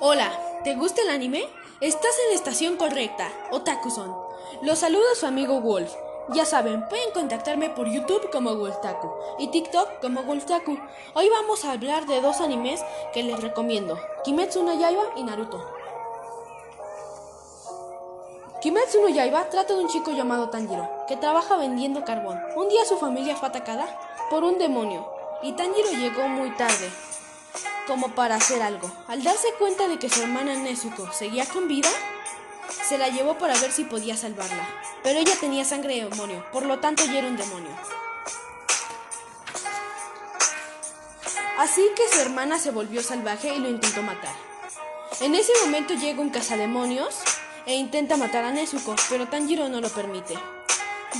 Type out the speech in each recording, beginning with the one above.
Hola, ¿te gusta el anime? Estás en la estación correcta, Otaku-son. Los saluda su amigo Wolf. Ya saben, pueden contactarme por YouTube como Wolftaku y TikTok como Wolftaku. Hoy vamos a hablar de dos animes que les recomiendo, Kimetsu no Yaiba y Naruto. Kimetsu no Yaiba trata de un chico llamado Tanjiro, que trabaja vendiendo carbón. Un día su familia fue atacada por un demonio, y Tanjiro llegó muy tarde, como para hacer algo. Al darse cuenta de que su hermana Nezuko seguía con vida, se la llevó para ver si podía salvarla. Pero ella tenía sangre de demonio, por lo tanto ya era un demonio. Así que su hermana se volvió salvaje y lo intentó matar. En ese momento llega un cazademonios e intenta matar a Nezuko, pero Tanjiro no lo permite.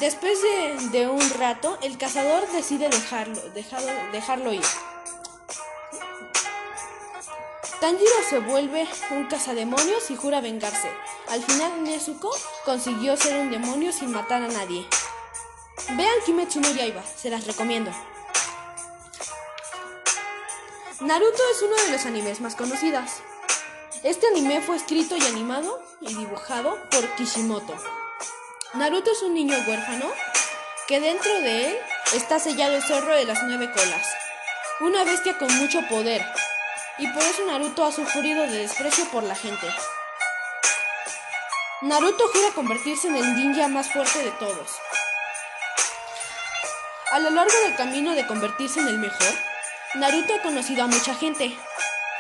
Después de, de un rato, el cazador decide dejarlo, dejarlo ir. Tanjiro se vuelve un cazademonios y jura vengarse. Al final Nezuko consiguió ser un demonio sin matar a nadie. Vean Kimetsu no Yaiba, se las recomiendo. Naruto es uno de los animes más conocidos. Este anime fue escrito y animado y dibujado por Kishimoto. Naruto es un niño huérfano que dentro de él está sellado el zorro de las nueve colas, una bestia con mucho poder, y por eso Naruto ha sufrido de desprecio por la gente. Naruto jura convertirse en el ninja más fuerte de todos. A lo largo del camino de convertirse en el mejor, Naruto ha conocido a mucha gente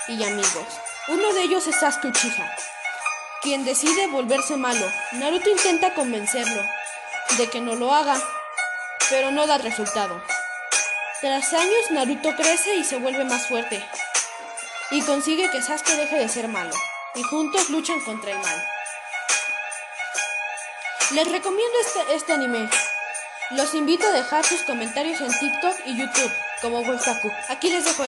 y amigos. Uno de ellos es Sasuke Uchiha, quien decide volverse malo. Naruto intenta convencerlo de que no lo haga, pero no da resultado. Tras años, Naruto crece y se vuelve más fuerte, y consigue que Sasuke deje de ser malo, y juntos luchan contra el mal. Les recomiendo este, este anime. Los invito a dejar sus comentarios en TikTok y YouTube como Wolfaku. Aquí les dejo.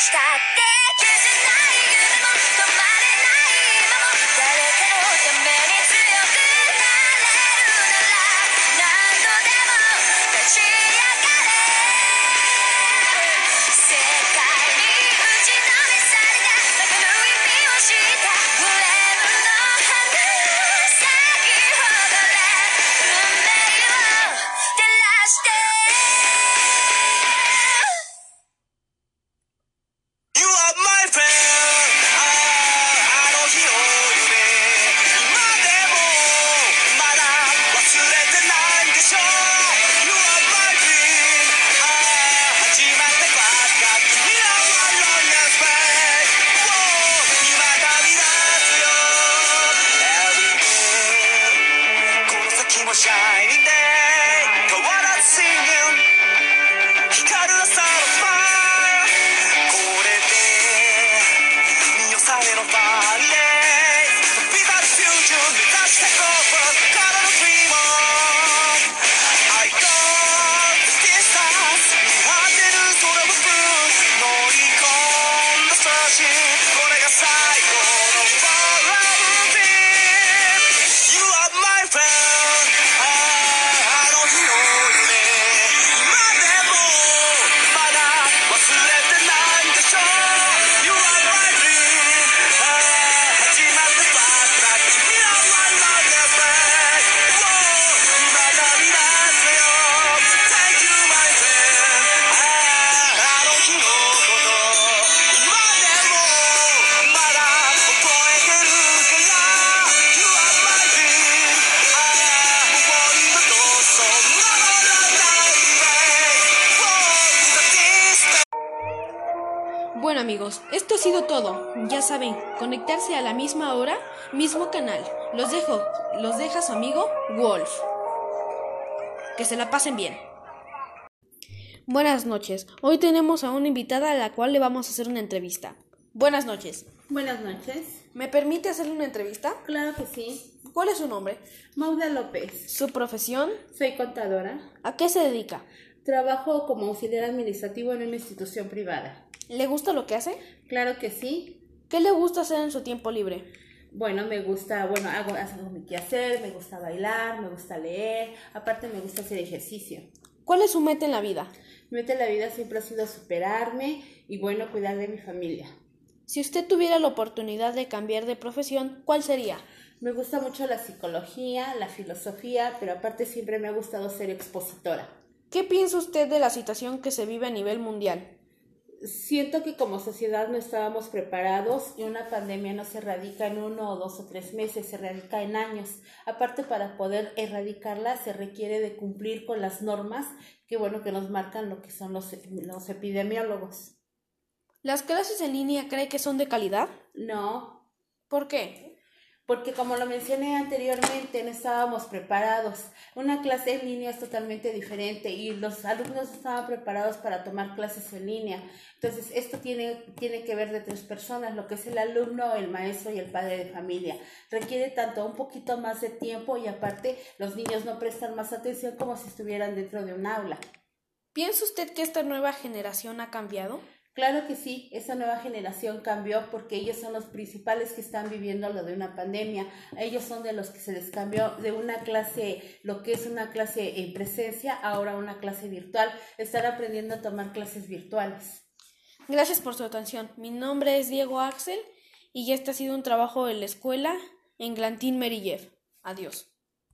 したって。Amigos, esto ha sido todo. Ya saben, conectarse a la misma hora, mismo canal. Los dejo, los deja su amigo Wolf. Que se la pasen bien. Buenas noches. Hoy tenemos a una invitada a la cual le vamos a hacer una entrevista. Buenas noches. Buenas noches. ¿Me permite hacerle una entrevista? Claro que sí. ¿Cuál es su nombre? Mauda López. ¿Su profesión? Soy contadora. ¿A qué se dedica? Trabajo como auxiliar administrativo en una institución privada. ¿Le gusta lo que hace? Claro que sí. ¿Qué le gusta hacer en su tiempo libre? Bueno, me gusta, bueno, hago, hago mi quehacer, me gusta bailar, me gusta leer, aparte me gusta hacer ejercicio. ¿Cuál es su meta en la vida? Mi meta en la vida siempre ha sido superarme y bueno, cuidar de mi familia. Si usted tuviera la oportunidad de cambiar de profesión, ¿cuál sería? Me gusta mucho la psicología, la filosofía, pero aparte siempre me ha gustado ser expositora. ¿Qué piensa usted de la situación que se vive a nivel mundial? Siento que como sociedad no estábamos preparados y una pandemia no se erradica en uno o dos o tres meses, se erradica en años. Aparte, para poder erradicarla se requiere de cumplir con las normas que, bueno, que nos marcan lo que son los, los epidemiólogos. ¿Las clases en línea cree que son de calidad? No, ¿Por qué? Porque como lo mencioné anteriormente, no estábamos preparados. Una clase en línea es totalmente diferente y los alumnos no estaban preparados para tomar clases en línea. Entonces, esto tiene, tiene que ver de tres personas, lo que es el alumno, el maestro y el padre de familia. Requiere tanto un poquito más de tiempo y aparte los niños no prestan más atención como si estuvieran dentro de un aula. ¿Piensa usted que esta nueva generación ha cambiado? Claro que sí, esa nueva generación cambió porque ellos son los principales que están viviendo lo de una pandemia. Ellos son de los que se les cambió de una clase, lo que es una clase en presencia, ahora una clase virtual. Están aprendiendo a tomar clases virtuales. Gracias por su atención. Mi nombre es Diego Axel y este ha sido un trabajo de la escuela en Glantín Merillev. Adiós.